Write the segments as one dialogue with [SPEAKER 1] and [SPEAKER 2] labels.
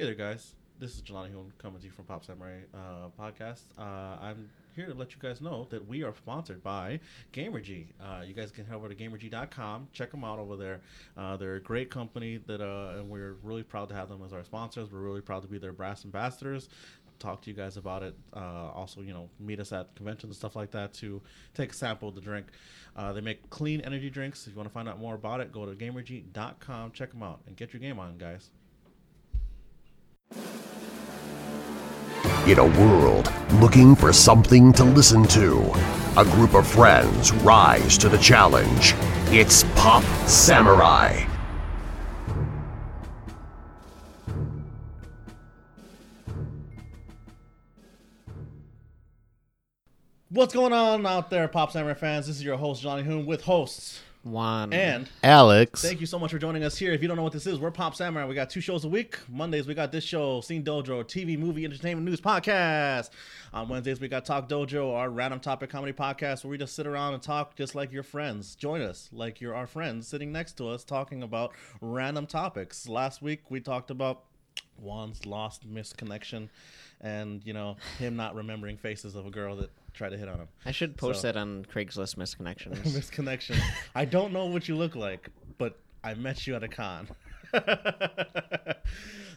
[SPEAKER 1] Hey there, guys. This is Jelani Hoon coming to you from Pop Samurai uh, Podcast. Uh, I'm here to let you guys know that we are sponsored by Gamergy. Uh, you guys can head over to gamergy.com, check them out over there. Uh, they're a great company that, uh, and we're really proud to have them as our sponsors. We're really proud to be their brass ambassadors. Talk to you guys about it. Uh, also, you know, meet us at conventions and stuff like that to take a sample of the drink. Uh, they make clean energy drinks. If you want to find out more about it, go to gamergy.com, check them out, and get your game on, guys.
[SPEAKER 2] In a world looking for something to listen to, a group of friends rise to the challenge. It's Pop Samurai.
[SPEAKER 1] What's going on out there, Pop Samurai fans? This is your host, Johnny Hoon, with hosts.
[SPEAKER 3] Juan
[SPEAKER 1] And
[SPEAKER 4] Alex.
[SPEAKER 1] thank you so much for joining us here. If you don't know what this is, we're Pop Samurai. We got two shows a week. Mondays, we got this show, Scene Dojo, TV, movie, entertainment, news podcast. On Wednesdays, we got Talk Dojo, our random topic comedy podcast where we just sit around and talk just like your friends. Join us like you're our friends sitting next to us talking about random topics. Last week, we talked about Juan's lost misconnection and, you know, him not remembering faces of a girl that tried to hit on him.
[SPEAKER 3] I should post
[SPEAKER 1] So-
[SPEAKER 3] that on Craigslist misconnections.
[SPEAKER 1] misconnection. I don't know what you look like, but I met you at a con.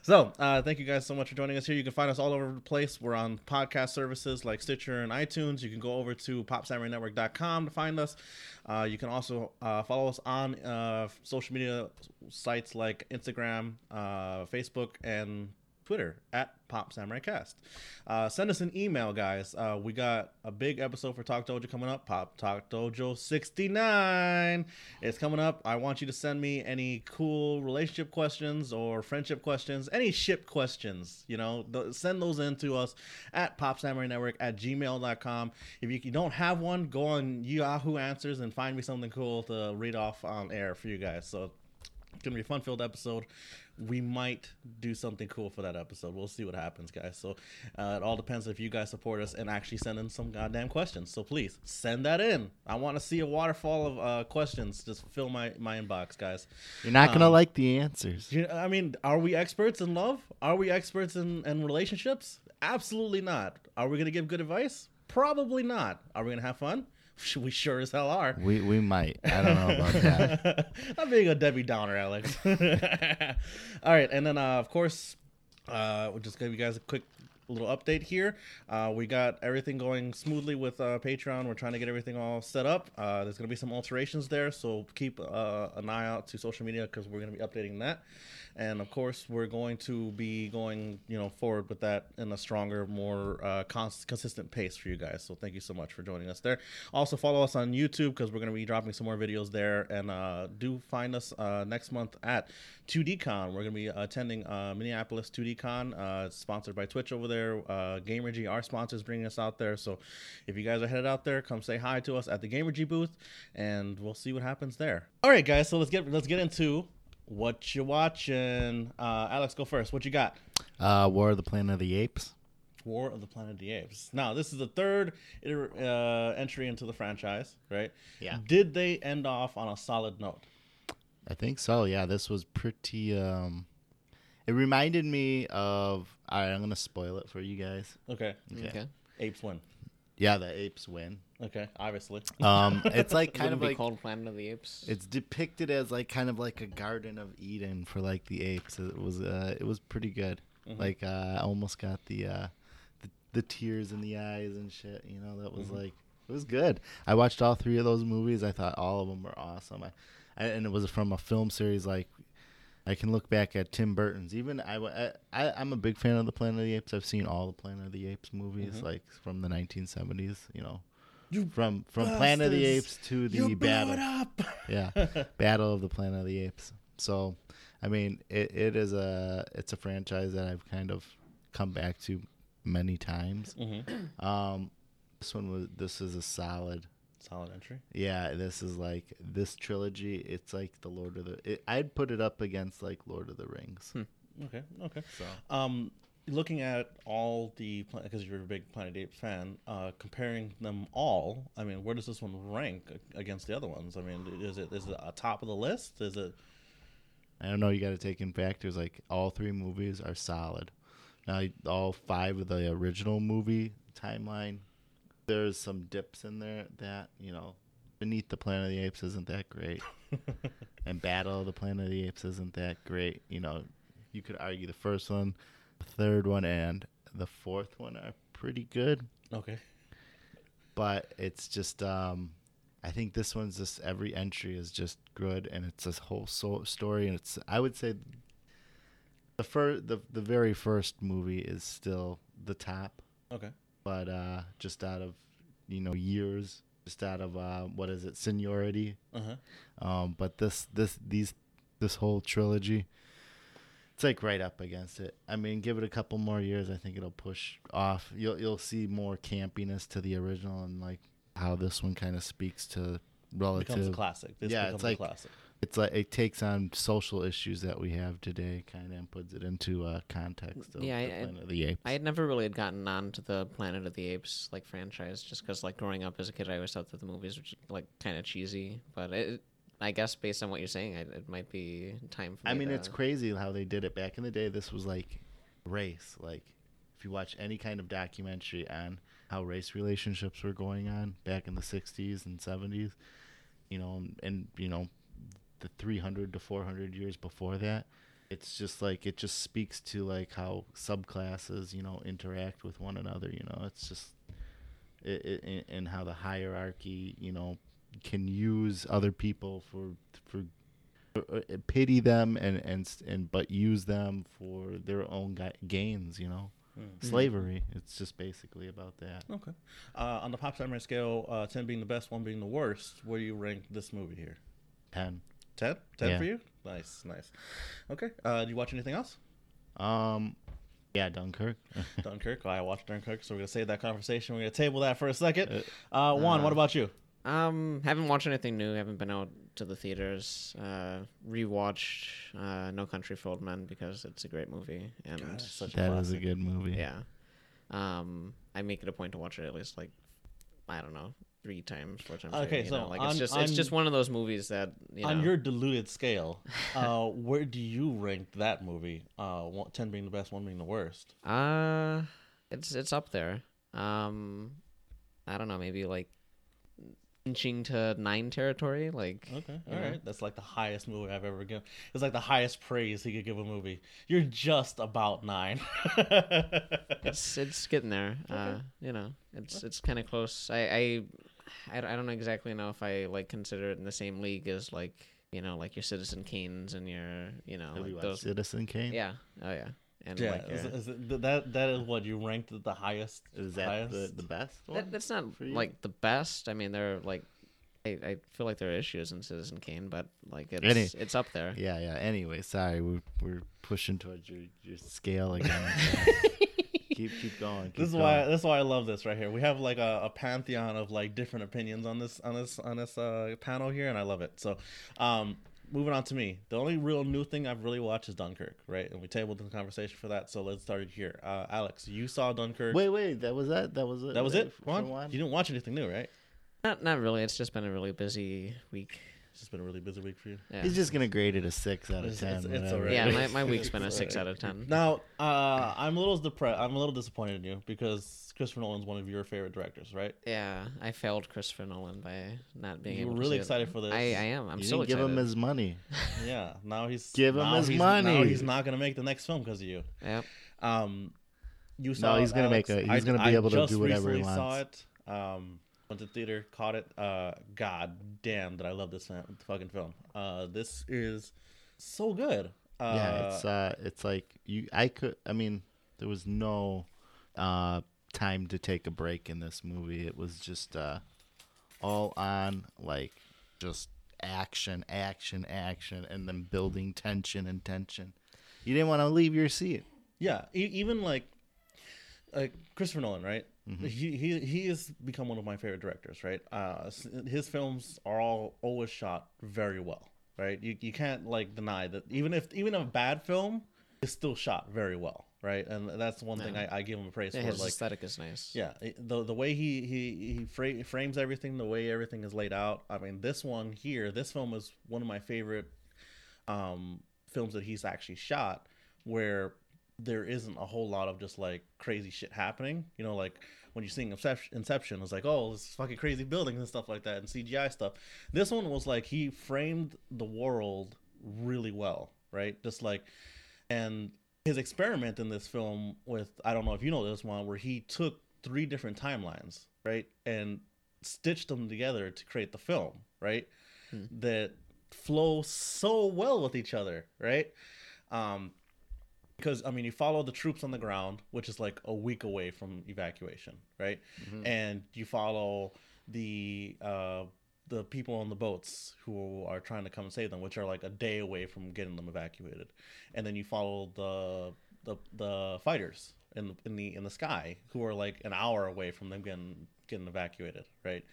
[SPEAKER 1] so, uh, thank you guys so much for joining us here. You can find us all over the place. We're on podcast services like Stitcher and iTunes. You can go over to popsamurainetwork.com to find us. Uh, you can also uh, follow us on uh, social media sites like Instagram, uh, Facebook, and Twitter at Pop Samurai Cast. Uh, send us an email, guys. Uh, we got a big episode for Talk Dojo coming up. Pop Talk Dojo 69 is coming up. I want you to send me any cool relationship questions or friendship questions, any ship questions. You know, th- send those in to us at Pop Samurai Network at gmail.com. If you, you don't have one, go on Yahoo Answers and find me something cool to read off on air for you guys. So it's gonna be a fun filled episode. We might do something cool for that episode. We'll see what happens, guys. So uh, it all depends if you guys support us and actually send in some goddamn questions. So please send that in. I want to see a waterfall of uh, questions just fill my my inbox, guys.
[SPEAKER 4] You're not gonna
[SPEAKER 1] Um,
[SPEAKER 4] like the answers.
[SPEAKER 1] You I mean, are we experts in love? Are we experts in, in relationships? Absolutely not. Are we gonna give good advice? Probably not. Are we gonna have fun? We sure as hell are.
[SPEAKER 4] We we might. I don't know about that.
[SPEAKER 1] I'm being a Debbie Downer, Alex. All right, and then uh, of course, uh, we'll just give you guys a quick little update here. Uh, we got everything going smoothly with uh, Patreon. We're trying to get everything all set up. Uh, there's going to be some alterations there, so keep uh, an eye out to social media because we're going to be updating that. And of course, we're going to be going, you know, forward with that in a stronger, more uh, cons- consistent pace for you guys. So thank you so much for joining us there. Also follow us on YouTube because we're going to be dropping some more videos there. And uh, do find us uh, next month at 2DCon. We're going to be attending uh, Minneapolis 2DCon. Uh, it's sponsored by Twitch over there. Uh, Gamergy, our sponsors, bringing us out there. So if you guys are headed out there, come say hi to us at the Gamergy booth, and we'll see what happens there. All right, guys. So let's get let's get into what you watching. Uh, Alex, go first. What you got?
[SPEAKER 4] Uh, War of the Planet of the Apes.
[SPEAKER 1] War of the Planet of the Apes. Now, this is the third uh, entry into the franchise, right?
[SPEAKER 3] Yeah.
[SPEAKER 1] Did they end off on a solid note?
[SPEAKER 4] I think so. Yeah, this was pretty. Um, it reminded me of. All right, I'm gonna spoil it for you guys.
[SPEAKER 1] Okay.
[SPEAKER 3] Okay.
[SPEAKER 1] Apes win.
[SPEAKER 4] Yeah, the apes win.
[SPEAKER 1] Okay, obviously.
[SPEAKER 4] Um, it's like kind
[SPEAKER 3] Would it
[SPEAKER 4] of
[SPEAKER 3] be
[SPEAKER 4] like
[SPEAKER 3] called Planet of the Apes?
[SPEAKER 4] it's depicted as like kind of like a Garden of Eden for like the apes. It was uh, it was pretty good. Like uh, I almost got the, uh, the the tears in the eyes and shit. You know, that was like it was good. I watched all three of those movies. I thought all of them were awesome. I, I and it was from a film series like. I can look back at Tim Burton's. Even I, I, I'm a big fan of the Planet of the Apes. I've seen all the Planet of the Apes movies, like from the 1970s. You know, from from Planet of the. Apes to the
[SPEAKER 1] you
[SPEAKER 4] Battle
[SPEAKER 1] up.
[SPEAKER 4] yeah battle of the planet of the apes so i mean it, it is a it's a franchise that i've kind of come back to many times
[SPEAKER 1] Mm-hmm.
[SPEAKER 4] um this one was this is a solid
[SPEAKER 1] Solid entry.
[SPEAKER 4] yeah this is like this trilogy it's like the lord of the it, i'd put it up against like lord of the rings
[SPEAKER 1] Okay. Okay.
[SPEAKER 4] so
[SPEAKER 1] Um, looking at all the because you're a big Planet Apes fan, uh, comparing them all, I mean, where does this one rank against the other ones? I mean, is it is it a top of the list? Is it
[SPEAKER 4] I don't know you got to take in factors like all three movies are solid. Now, all five of the original movie timeline, there's some dips in there that you know, Beneath the Planet of the Apes isn't that great, and Battle of the Planet of the Apes isn't that great. You know, you could argue the first one, the third one, and the fourth one are pretty good
[SPEAKER 1] Okay.
[SPEAKER 4] but it's just um I think this one's just every entry is just good and it's this whole so- story and it's I would say the first the the very first movie is still the top
[SPEAKER 1] Okay.
[SPEAKER 4] But uh just out of you know years just out of uh what is it seniority
[SPEAKER 1] Uh huh.
[SPEAKER 4] um but this this these this whole trilogy it's like right up against it. I mean, give it a couple more years, I think it'll push off. You'll you'll see more campiness to the original and like how this one kind of speaks to relative.
[SPEAKER 1] Becomes a classic. This
[SPEAKER 4] Yeah,
[SPEAKER 1] becomes
[SPEAKER 4] it's
[SPEAKER 1] a
[SPEAKER 4] like-
[SPEAKER 1] classic.
[SPEAKER 4] It's like it takes on social issues that we have today, kind of, and puts it into a context of
[SPEAKER 3] Yeah,
[SPEAKER 4] the
[SPEAKER 3] I-
[SPEAKER 4] Planet of the Apes.
[SPEAKER 3] I had never really had gotten on to the Planet of the Apes like franchise, just because like growing up as a kid, I always thought that the movies were like kind of cheesy. But it, I guess based on what you're saying, it, it might be time for. Me
[SPEAKER 4] I mean,
[SPEAKER 3] to-
[SPEAKER 4] it's crazy how they did it back in the day. This was like race. Like, if you watch any kind of documentary on how race relationships were going on back in the 60s and 70s, you know, and, and you know, the 300 to 400 years before that, it's just like, it just speaks to like how subclasses, you know, interact with one another. You know, it's just, it, it, and how the hierarchy, you know, can use other people for, for uh, pity them and and and but use them for their own ga- gains. You know,
[SPEAKER 1] Hmm.
[SPEAKER 4] slavery. It's just basically about that.
[SPEAKER 1] Okay. Uh, on the pop samurai scale, uh, ten being the best, one being the worst. Where do you rank this movie here?
[SPEAKER 4] Ten.
[SPEAKER 1] Ten. Ten
[SPEAKER 4] Yeah.
[SPEAKER 1] for you. Nice, nice. Okay. Uh, do you watch anything else?
[SPEAKER 4] Um, yeah, Dunkirk.
[SPEAKER 1] Dunkirk. I watched Dunkirk, so we're gonna save that conversation. We're gonna table that for a second. Uh, Juan, what about you?
[SPEAKER 3] Um, haven't watched anything new. Haven't been out to the theaters. Uh, rewatched uh, No Country for Old Men because it's a great movie, and
[SPEAKER 1] God, it's such a
[SPEAKER 4] that is a good movie.
[SPEAKER 3] yeah, um, I make it a point to watch it at least like I don't know three times, four times.
[SPEAKER 1] Okay,
[SPEAKER 3] you
[SPEAKER 1] so
[SPEAKER 3] know? like
[SPEAKER 1] on-
[SPEAKER 3] it's just it's just one of those movies that you know.
[SPEAKER 1] On your diluted scale, uh, where do you rank that movie? Uh, one, ten being the best, one being the worst.
[SPEAKER 3] Uh, it's it's up there. Um, I don't know, maybe like inching to nine territory. Like
[SPEAKER 1] Okay, all
[SPEAKER 3] know?
[SPEAKER 1] That's like the highest movie I've ever given. It's like the highest praise he could give a movie. You're just about nine.
[SPEAKER 3] it's it's getting there. Uh, you know, it's it's kind of close. I, I I I don't exactly know if I like consider it in the same league as like you know like your Citizen Kanes and your you know like
[SPEAKER 4] watched
[SPEAKER 3] those.
[SPEAKER 4] Citizen Kane?
[SPEAKER 3] Yeah. Oh yeah. And
[SPEAKER 1] yeah,
[SPEAKER 3] like
[SPEAKER 1] is,
[SPEAKER 3] your-
[SPEAKER 1] is it, that that is what you ranked the highest.
[SPEAKER 4] Is that
[SPEAKER 1] highest?
[SPEAKER 4] the, the best one?
[SPEAKER 3] that, that's not like the best. I mean, they're like. I, I feel like there are issues in Citizen Kane, but like it's
[SPEAKER 4] Any-
[SPEAKER 3] it's up there.
[SPEAKER 4] yeah, yeah. Anyway, sorry, we're we're pushing towards your, your scale again. keep keep going. Keep
[SPEAKER 1] This is
[SPEAKER 4] going.
[SPEAKER 1] why this is why I love this right here. We have like a, a pantheon of like different opinions on this on this on this uh, panel here, and I love it. So, um, moving on to me, the only real new thing I've really watched is Dunkirk, right? And we tabled the conversation for that. So let's start it here. Uh, Alex, you saw Dunkirk.
[SPEAKER 4] Wait, wait. That was that. That was it.
[SPEAKER 1] that was it.
[SPEAKER 4] for
[SPEAKER 1] Juan?
[SPEAKER 4] Juan?
[SPEAKER 1] You didn't watch anything new, right?
[SPEAKER 3] Not not really. It's just been a really busy week.
[SPEAKER 1] It's just been a really busy week for you.
[SPEAKER 3] Yeah.
[SPEAKER 4] He's just gonna grade it a six out of
[SPEAKER 1] It's-
[SPEAKER 4] ten.
[SPEAKER 1] it's- it's
[SPEAKER 4] whatever.
[SPEAKER 1] alright.
[SPEAKER 3] yeah, my, my week's been a six out of ten.
[SPEAKER 1] Now, uh, I'm a little depressed. I'm a little disappointed in you because Christopher Nolan's one of your favorite directors, right?
[SPEAKER 3] Yeah, I failed Christopher Nolan by not being
[SPEAKER 1] You
[SPEAKER 3] able.
[SPEAKER 1] were
[SPEAKER 3] to
[SPEAKER 1] really
[SPEAKER 3] see it.
[SPEAKER 1] excited for this.
[SPEAKER 3] I, I am. I'm
[SPEAKER 4] you
[SPEAKER 3] so
[SPEAKER 4] didn't give him his money.
[SPEAKER 1] Yeah. Now he's
[SPEAKER 4] Give him
[SPEAKER 1] now
[SPEAKER 4] his
[SPEAKER 1] he's- Now
[SPEAKER 4] money.
[SPEAKER 1] he's not gonna make the next film because of you.
[SPEAKER 3] Yep.
[SPEAKER 1] Um, you saw.
[SPEAKER 4] he's gonna make a- he's
[SPEAKER 1] I-
[SPEAKER 4] gonna be
[SPEAKER 1] I
[SPEAKER 4] able to do whatever he
[SPEAKER 1] recently Saw
[SPEAKER 4] wants.
[SPEAKER 1] it. Um, went to theater, caught it. Uh, God damn, did I love this fucking film? Uh, this is so good. Uh,
[SPEAKER 4] yeah, it's uh, it's like you. I could. I mean, there was no uh time to take a break in this movie. It was just uh, all on like just action, action, action, and then building tension and tension. You didn't want to leave your seat.
[SPEAKER 1] yeah. E- even like, like Christopher Nolan, right?
[SPEAKER 4] Mm-hmm.
[SPEAKER 1] He he he has become one of my favorite directors, right? Uh, his films are all always shot very well, right? You you can't like deny that even if even a bad film is still shot very well, right? And that's one thing I, I give him a praise
[SPEAKER 3] Yeah,
[SPEAKER 1] for.
[SPEAKER 3] his
[SPEAKER 1] Like,
[SPEAKER 3] aesthetic is nice.
[SPEAKER 1] yeah, the the way he he he fra- frames everything, the way everything is laid out. I mean, this one here, this film is one of my favorite um films that he's actually shot where there isn't a whole lot of just like crazy shit happening. You know, like when you're seeing Inception, it's like, oh, this fucking crazy buildings and stuff like that and CGI stuff. This one was like he framed the world really well, right? Just like, and his experiment in this film with I don't know if you know this one where he took three different timelines, right, and stitched them together to create the film, right, that flow so well with each other, right. Um, because I mean, you follow the troops on the ground, which is like a week away from evacuation, right? And you follow the uh, the people on the boats who are trying to come and save them, which are like a day away from getting them evacuated. And then you follow the the the fighters in in the in the sky who are like an hour away from them getting getting evacuated, right?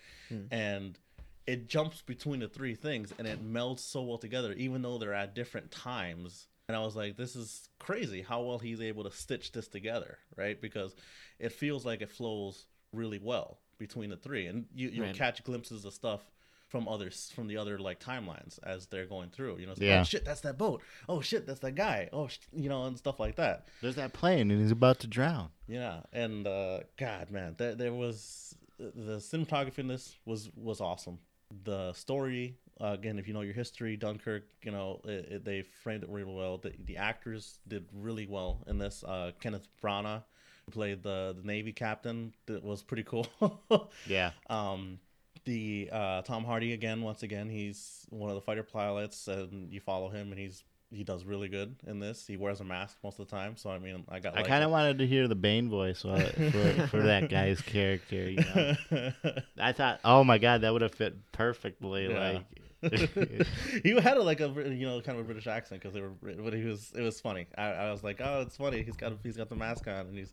[SPEAKER 1] And it jumps between the three things and it melds so well together, even though they're at different times. And I was like, this is crazy how well he's able to stitch this together, right? Because it feels like it flows really well between the three, and you you
[SPEAKER 3] Right.
[SPEAKER 1] catch glimpses of stuff from others from the other like timelines as they're going through. You know, like,
[SPEAKER 4] Yeah.
[SPEAKER 1] oh shit, that's that boat. Oh shit, that's that guy. Oh, sh-, you know, and stuff like that.
[SPEAKER 4] There's that plane, and he's about to drown.
[SPEAKER 1] Yeah, and uh, God, man, there there was the cinematography in this was was awesome. The story, uh, again, if you know your history, Dunkirk, you know it, it, they framed it really well. The, the actors did really well in this. Uh, Kenneth Branagh played the the Navy captain. That was pretty cool.
[SPEAKER 4] Yeah.
[SPEAKER 1] um, the uh, Tom Hardy again, once again, he's one of the fighter pilots, and you follow him, and he's he does really good in this. He wears a mask most of the time, so I mean, I got
[SPEAKER 4] I
[SPEAKER 1] like
[SPEAKER 4] kind of wanted to hear the Bane voice while, for, for that guy's character. You know, I thought, oh my god, that would have fit perfectly.
[SPEAKER 1] Yeah.
[SPEAKER 4] Like,
[SPEAKER 1] he had a, like a you know kind of a British accent because they were but he was it was funny. I, I was like oh it's funny he's got he's got the mask on and he's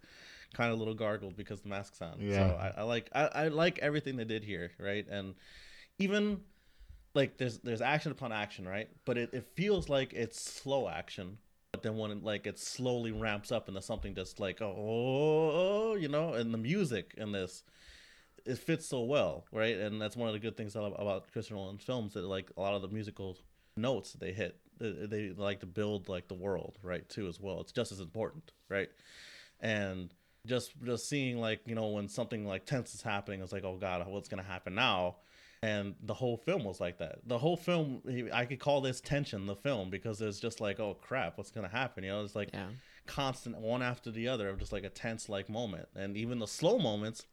[SPEAKER 1] kind of a little gargled because the mask's on.
[SPEAKER 4] Yeah.
[SPEAKER 1] So I, I like I, I like everything they did here right and even like there's there's action upon action right but it, it feels like it's slow action but then when it, like it slowly ramps up into something that's like oh you know and the music in this it fits so well, right? And that's one of the good things about- about Christopher Nolan's films that like a lot of the musical notes they hit, they, they like to build like the world, right? Too as well. It's just as important, right? And just just seeing like you know when something like tense is happening, it's like oh god, what's gonna happen now? And the whole film was like that. The whole film, I could call this tension the film because it's just like oh crap, what's gonna happen? You know, it's like
[SPEAKER 3] Yeah.
[SPEAKER 1] constant one after the other of just like a tense like moment, and even the slow moments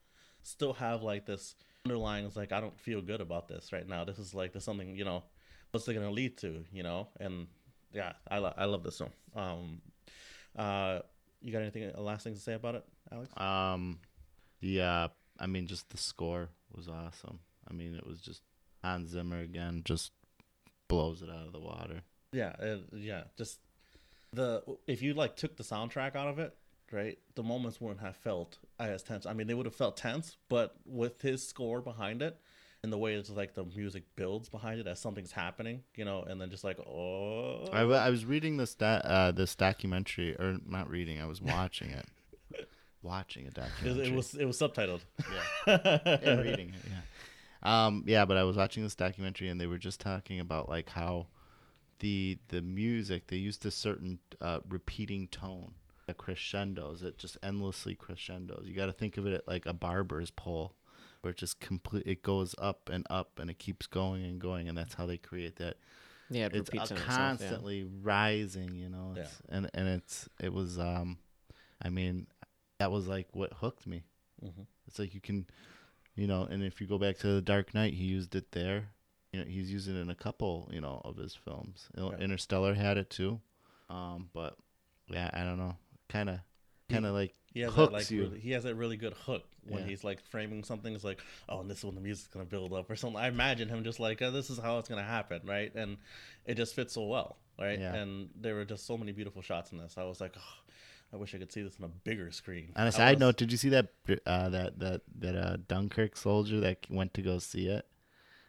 [SPEAKER 1] still have like this underlying it's like I don't feel good about this right now. This is like there's something, you know, what's it gonna lead to, you know? And yeah, I lo- I love this film. Um uh you got anything uh, last thing to say about it, Alex?
[SPEAKER 4] um, the uh, I mean, just the score was awesome. I mean, it was just Hans Zimmer again, just blows it out of the water.
[SPEAKER 1] Yeah, uh, yeah, just the if you like took the soundtrack out of it, right? The moments wouldn't have felt as tense. I mean, they would have felt tense, but with his score behind it and the way it's like the music builds behind it as something's happening, you know, and then just like oh,
[SPEAKER 4] I, I was reading this da- uh, this documentary, or not reading, I was watching it. watching a documentary.
[SPEAKER 1] it was it was subtitled.
[SPEAKER 4] yeah, reading it. Yeah. Um, yeah, but I was watching this documentary and they were just talking about like how the the music they used a certain uh, repeating tone, the crescendos. It just endlessly crescendos. You got to think of it like a barber's pole, where it just complete. It goes up and up and it keeps going and going, and that's how they create that.
[SPEAKER 3] Yeah, it
[SPEAKER 4] It's
[SPEAKER 3] repeats on itself, yeah.
[SPEAKER 4] constantly rising, you know. It's, and and it's it was um, I mean, that was like what hooked me.
[SPEAKER 1] Mhm.
[SPEAKER 4] It's like you can, you know, and if you go back to the Dark Knight, he used it there. You know, he's using it in a couple, you know, of his films. You know,
[SPEAKER 1] Right.
[SPEAKER 4] Interstellar had it too, um, but yeah, I don't know, kind of, kind of like
[SPEAKER 1] He has
[SPEAKER 4] hooks
[SPEAKER 1] that like
[SPEAKER 4] you.
[SPEAKER 1] really, he has that really good hook when
[SPEAKER 4] Yeah.
[SPEAKER 1] he's like framing something. It's like, oh, and this is when the music's gonna build up or something. I imagine him just like, oh, this is how it's gonna happen, right? And it just fits so well, right?
[SPEAKER 4] Yeah.
[SPEAKER 1] And there were just so many beautiful shots in this. I was like, oh, I wish I could see this on a bigger screen.
[SPEAKER 4] On
[SPEAKER 1] I
[SPEAKER 4] a side
[SPEAKER 1] was-
[SPEAKER 4] note, did you see that uh, that that that uh, Dunkirk soldier that went to go see it?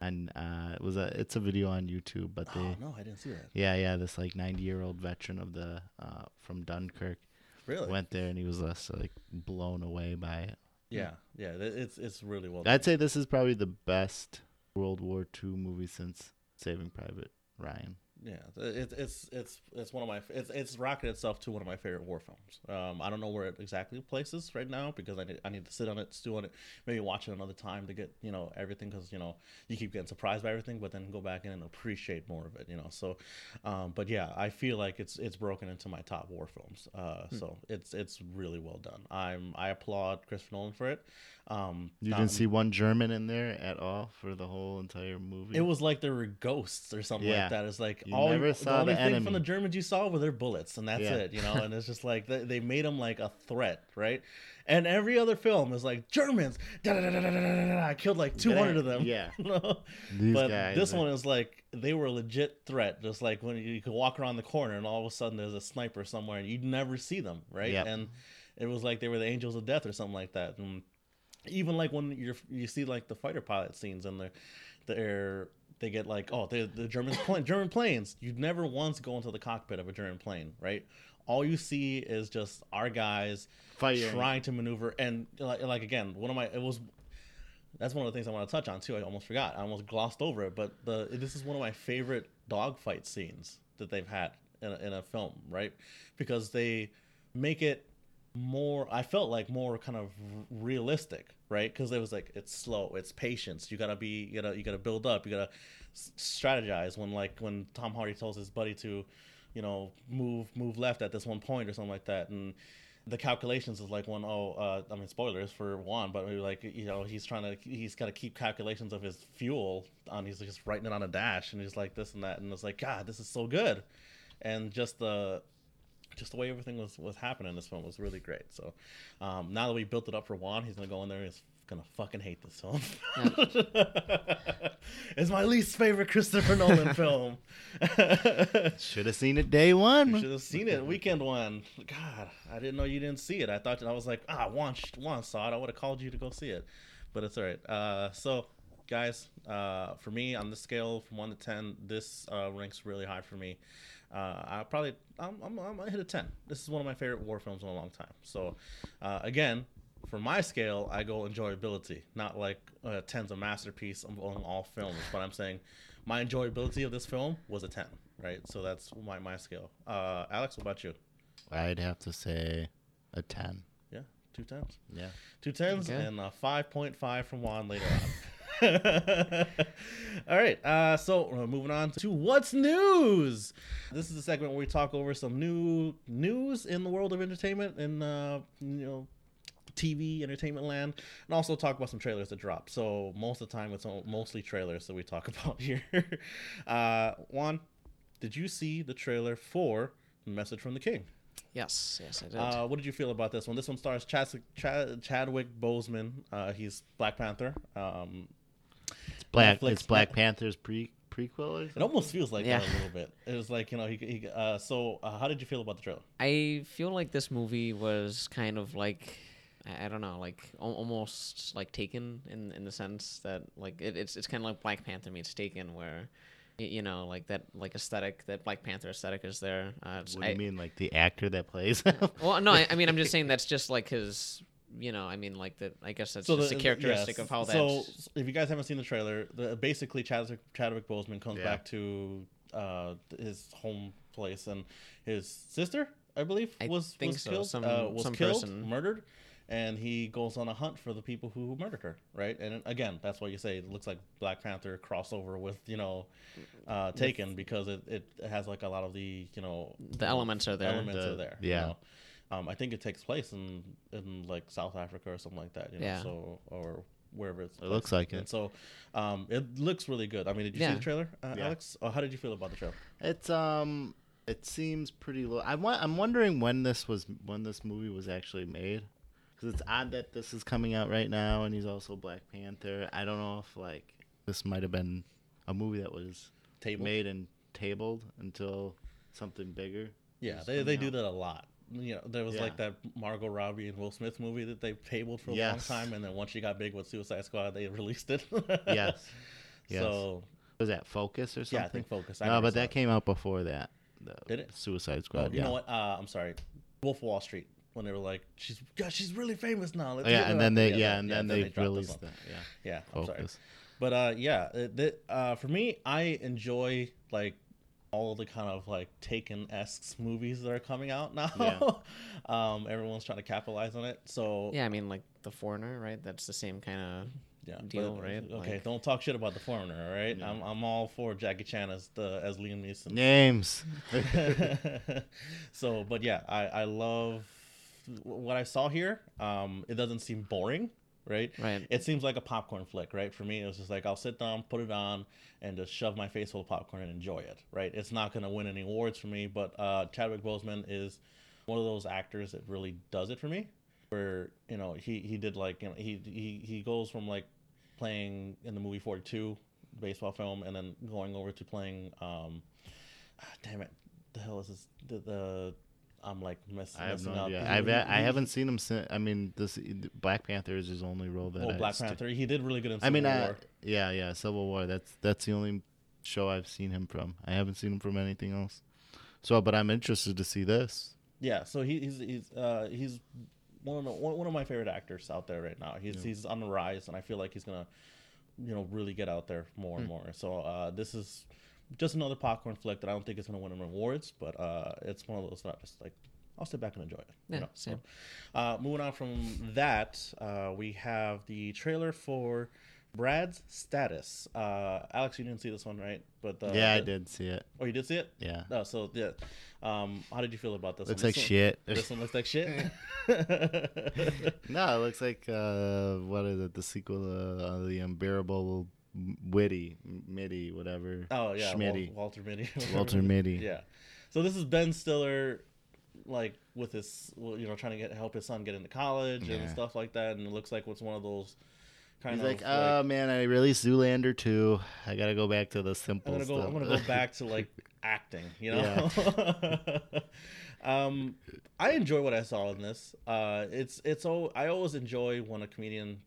[SPEAKER 4] And uh, it was a it's a video on YouTube, but they
[SPEAKER 1] Oh no, I didn't see that.
[SPEAKER 4] yeah yeah this like ninety year old veteran of the uh, from Dunkirk
[SPEAKER 1] Really?
[SPEAKER 4] went there and he was uh, just like blown away by it.
[SPEAKER 1] yeah, yeah. It's it's really well.
[SPEAKER 4] I'd say this is probably the best World War II movie since Saving Private Ryan.
[SPEAKER 1] Yeah, it, it's it's it's one of my it's it's rocketed itself to one of my favorite war films. Um, I don't know where it exactly places right now because I need, I need to sit on it, stew on it, maybe watch it another time to get you know everything because you know you keep getting surprised by everything, but then go back in and appreciate more of it. You know, so um, but yeah, I feel like it's it's broken into my top war films. Uh,
[SPEAKER 4] Hmm.
[SPEAKER 1] So it's it's really well done. I'm I applaud Christopher Nolan for it. Um,
[SPEAKER 4] You didn't see one German in there at all for the whole entire movie.
[SPEAKER 1] It was like there were ghosts or something
[SPEAKER 4] Yeah.
[SPEAKER 1] like that. It's like
[SPEAKER 4] You
[SPEAKER 1] all
[SPEAKER 4] never
[SPEAKER 1] the
[SPEAKER 4] saw
[SPEAKER 1] only
[SPEAKER 4] the
[SPEAKER 1] thing from the Germans you saw were their bullets, and that's
[SPEAKER 4] Yeah.
[SPEAKER 1] it. You know, and it's just like they, they made them like a threat, right? And every other film is like Germans, da da da da da da da. da. I killed like two hundred of them.
[SPEAKER 4] Yeah.
[SPEAKER 1] you?
[SPEAKER 4] These
[SPEAKER 1] but
[SPEAKER 4] guys
[SPEAKER 1] this
[SPEAKER 4] are-
[SPEAKER 1] one is like they were a legit threat. Just like when you, you could walk around the corner and all of a sudden there's a sniper somewhere and you'd never see them, right?
[SPEAKER 4] Yep.
[SPEAKER 1] And it was like they were the angels of death or something like that. And even like when you're you see like the fighter pilot scenes and they're they're they get like oh the the German plane German planes. You'd never once go into the cockpit of a German plane right? All you see is just our guys
[SPEAKER 4] Fighting.
[SPEAKER 1] trying to maneuver. And like, like again one of my it was that's one of the things I want to touch on too. I almost forgot. I almost glossed over it. But the this is one of my favorite dogfight scenes that they've had in a, in a film right? Because they make it more i felt like more kind of realistic right? Because it was like it's slow it's patience. You gotta be you gotta you gotta build up you gotta strategize when like when tom hardy tells his buddy to you know move move left at this one point or something like that. And the calculations is like when oh uh, I mean spoilers for one, but maybe like you know he's trying to he's got to keep calculations of his fuel on he's just writing it on a dash and he's like this and that. And it's like God this is so good, and just the just the way everything was was happening in this film was really great. So um, now that we built it up for Juan, he's gonna go in there and he's gonna fucking hate this film. it's my least favorite Christopher Nolan film.
[SPEAKER 4] Should have seen it day one.
[SPEAKER 1] Should have seen it weekend one. God, I didn't know you didn't see it. I thought I was like, ah, Juan, Juan saw it. I would have called you to go see it, but it's all right. Uh, so, guys, uh, for me on the scale from one to ten, this uh, ranks really high for me. Uh, I probably I'm, I'm, I'm gonna hit a ten. This is one of my favorite war films in a long time. So, uh, again, for my scale, I go enjoyability, not like uh, ten's a masterpiece among all films. But I'm saying my enjoyability of this film was a ten, right? So that's my my scale. Uh, Alex, what about you?
[SPEAKER 4] I'd have to say a ten.
[SPEAKER 1] Yeah, two tens,
[SPEAKER 4] Yeah.
[SPEAKER 1] two tens,
[SPEAKER 3] Okay.
[SPEAKER 1] and a five point five from Juan later on. All right, uh, so uh, moving on to what's news. This is the segment where we talk over some new news in the world of entertainment and uh, you know TV entertainment land, and also talk about some trailers that drop. So most of the time, it's mostly trailers that we talk about here. uh, Juan, did you see the trailer for Message from the King?
[SPEAKER 3] Yes, yes, I did.
[SPEAKER 1] Uh, what did you feel about this one? This one stars Chad, Chad, Chadwick Boseman. Uh, he's Black Panther. Um,
[SPEAKER 4] Black.
[SPEAKER 1] Netflix-
[SPEAKER 4] it's Black Panther's pre prequel. Or
[SPEAKER 1] it almost feels like
[SPEAKER 3] Yeah.
[SPEAKER 1] that a little bit. It was like you know he. he uh, so uh, how did you feel about the trailer?
[SPEAKER 3] I feel like this movie was kind of like I I don't know, like al- almost like Taken in in the sense that like it, it's it's kind of like Black Panther meets Taken, where you know like that like aesthetic that Black Panther aesthetic is there. Uh,
[SPEAKER 4] What do you
[SPEAKER 3] I-
[SPEAKER 4] mean, like the actor that plays?
[SPEAKER 3] Well, no, I, I mean I'm just saying that's just like his. You know, I mean, like that. I guess that's just a characteristic
[SPEAKER 1] yes.
[SPEAKER 3] of how
[SPEAKER 1] that.
[SPEAKER 3] So
[SPEAKER 1] if you guys haven't seen the trailer, the, basically Chadwick, Chadwick Boseman comes
[SPEAKER 4] Yeah.
[SPEAKER 1] back to uh, his home place, and his sister, I believe,
[SPEAKER 3] I
[SPEAKER 1] was
[SPEAKER 3] think
[SPEAKER 1] was
[SPEAKER 3] so.
[SPEAKER 1] killed.
[SPEAKER 3] Some-
[SPEAKER 1] uh, was
[SPEAKER 3] some
[SPEAKER 1] killed,
[SPEAKER 3] person.
[SPEAKER 1] murdered, and he goes on a hunt for the people who murdered her. Right, and again, that's why you say it looks like Black Panther crossover with you know uh, Taken because it, it has like a lot of the you know
[SPEAKER 3] The elements are there.
[SPEAKER 1] elements
[SPEAKER 4] The-
[SPEAKER 1] are there. you
[SPEAKER 4] yeah.
[SPEAKER 1] know? Um, I think it takes place in in like South Africa or something like that. You know,
[SPEAKER 3] Yeah.
[SPEAKER 1] so or wherever it's.
[SPEAKER 4] It looks like
[SPEAKER 1] And
[SPEAKER 4] it.
[SPEAKER 1] so, um, it looks really good. I mean, did you see the trailer, uh,
[SPEAKER 4] Yeah.
[SPEAKER 1] Alex? Or how did you feel about the trailer?
[SPEAKER 4] It's um, it seems pretty low. I want. I'm wondering when this was when this movie was actually made, because it's odd that this is coming out right now, and he's also Black Panther. I don't know if like this might have been a movie that was
[SPEAKER 1] Tabled?
[SPEAKER 4] made and tabled until something bigger.
[SPEAKER 1] Yeah, they they
[SPEAKER 4] coming
[SPEAKER 1] do that a lot. You know, there was like that Margot Robbie and Will Smith movie that they tabled for a
[SPEAKER 4] Yes.
[SPEAKER 1] long time, and then once she got big with Suicide Squad, they released it.
[SPEAKER 4] Yes. Yes.
[SPEAKER 1] So
[SPEAKER 4] Was that Focus or something?
[SPEAKER 1] yeah, I think Focus. I
[SPEAKER 4] no, but that
[SPEAKER 1] it.
[SPEAKER 4] came out before that.
[SPEAKER 1] Did it?
[SPEAKER 4] Suicide
[SPEAKER 1] Oh,
[SPEAKER 4] Squad.
[SPEAKER 1] you
[SPEAKER 4] yeah.
[SPEAKER 1] know what? Uh, I'm sorry. Wolf of Wall Street. When they were like, she's God, she's really famous now. Let's
[SPEAKER 4] Oh, yeah, and then they yeah, and then they,
[SPEAKER 1] dropped this
[SPEAKER 4] released that. Yeah.
[SPEAKER 1] Yeah, I'm sorry. But uh, yeah, it, uh, for me, I enjoy like all the kind of like Taken esque movies that are coming out now.
[SPEAKER 4] Yeah.
[SPEAKER 1] um, everyone's trying to capitalize on it. So
[SPEAKER 3] Yeah, I mean like the foreigner, right? That's the same kind of
[SPEAKER 1] yeah,
[SPEAKER 3] deal,
[SPEAKER 1] but-
[SPEAKER 3] right?
[SPEAKER 1] Okay,
[SPEAKER 3] Like-
[SPEAKER 1] don't talk shit about the foreigner, all right? I'm I'm all for Jackie Chan as the as Liam Neeson.
[SPEAKER 4] Names.
[SPEAKER 1] so, but yeah, I I love what I saw here. Um, it doesn't seem boring, right?
[SPEAKER 3] Right.
[SPEAKER 1] It seems like a popcorn flick, right? For me, it was just like I'll sit down, put it on, and just shove my face full of popcorn and enjoy it, right? It's not gonna win any awards for me, but uh, Chadwick Boseman is one of those actors that really does it for me. Where you know he he did like you know he he he goes from like playing in the movie Forty Two baseball film and then going over to playing um ah, damn it the hell is this the, the I'm like miss,
[SPEAKER 4] I
[SPEAKER 1] messing
[SPEAKER 4] no
[SPEAKER 1] up. Yeah,
[SPEAKER 4] I've, I haven't seen him since. I mean, this Black Panther is his only role that.
[SPEAKER 1] Oh,
[SPEAKER 4] I
[SPEAKER 1] Black Panther. He did really good in
[SPEAKER 4] I
[SPEAKER 1] Civil
[SPEAKER 4] mean, I,
[SPEAKER 1] War.
[SPEAKER 4] yeah, yeah, Civil War. That's that's the only show I've seen him from. I haven't seen him from anything else. So, but I'm interested to see this.
[SPEAKER 1] Yeah, so he, he's he's uh, he's one of the, one, of my favorite actors out there right now. He's he's on the rise, and I feel like he's gonna, you know, really get out there more and more. So uh, this is just another popcorn flick that I don't think is gonna win any awards, but uh, it's one of those that I just like. I'll sit back and enjoy it. you
[SPEAKER 3] Yeah,
[SPEAKER 1] know?
[SPEAKER 3] same.
[SPEAKER 1] So, uh, moving on from that, uh, we have the trailer for Brad's Status. Uh, Alex, you didn't see this one, right? But uh,
[SPEAKER 4] yeah, I did see it.
[SPEAKER 1] Oh, you did see it?
[SPEAKER 4] Yeah,
[SPEAKER 1] Oh, so yeah. Um, how did you feel about this?
[SPEAKER 4] looks
[SPEAKER 1] one?
[SPEAKER 4] like
[SPEAKER 1] This one-
[SPEAKER 4] shit.
[SPEAKER 1] This one looks like shit.
[SPEAKER 4] no, it looks like uh, what is it? The sequel to uh, the unbearable witty Mitty, whatever.
[SPEAKER 1] oh yeah, Wal- Walter Mitty.
[SPEAKER 4] Walter Mitty.
[SPEAKER 1] yeah. So this is Ben Stiller, like with his, you know, trying to get help his son get into college and stuff like that, and it looks like it's one of those kind
[SPEAKER 4] He's
[SPEAKER 1] of
[SPEAKER 4] like, oh man, I released Zoolander 2. I gotta go back to the
[SPEAKER 1] I'm
[SPEAKER 4] simple
[SPEAKER 1] gonna go.
[SPEAKER 4] stuff.
[SPEAKER 1] I'm gonna go back to like acting. You know. um, I enjoy what I saw in this. Uh, it's it's all. I always enjoy when a comedian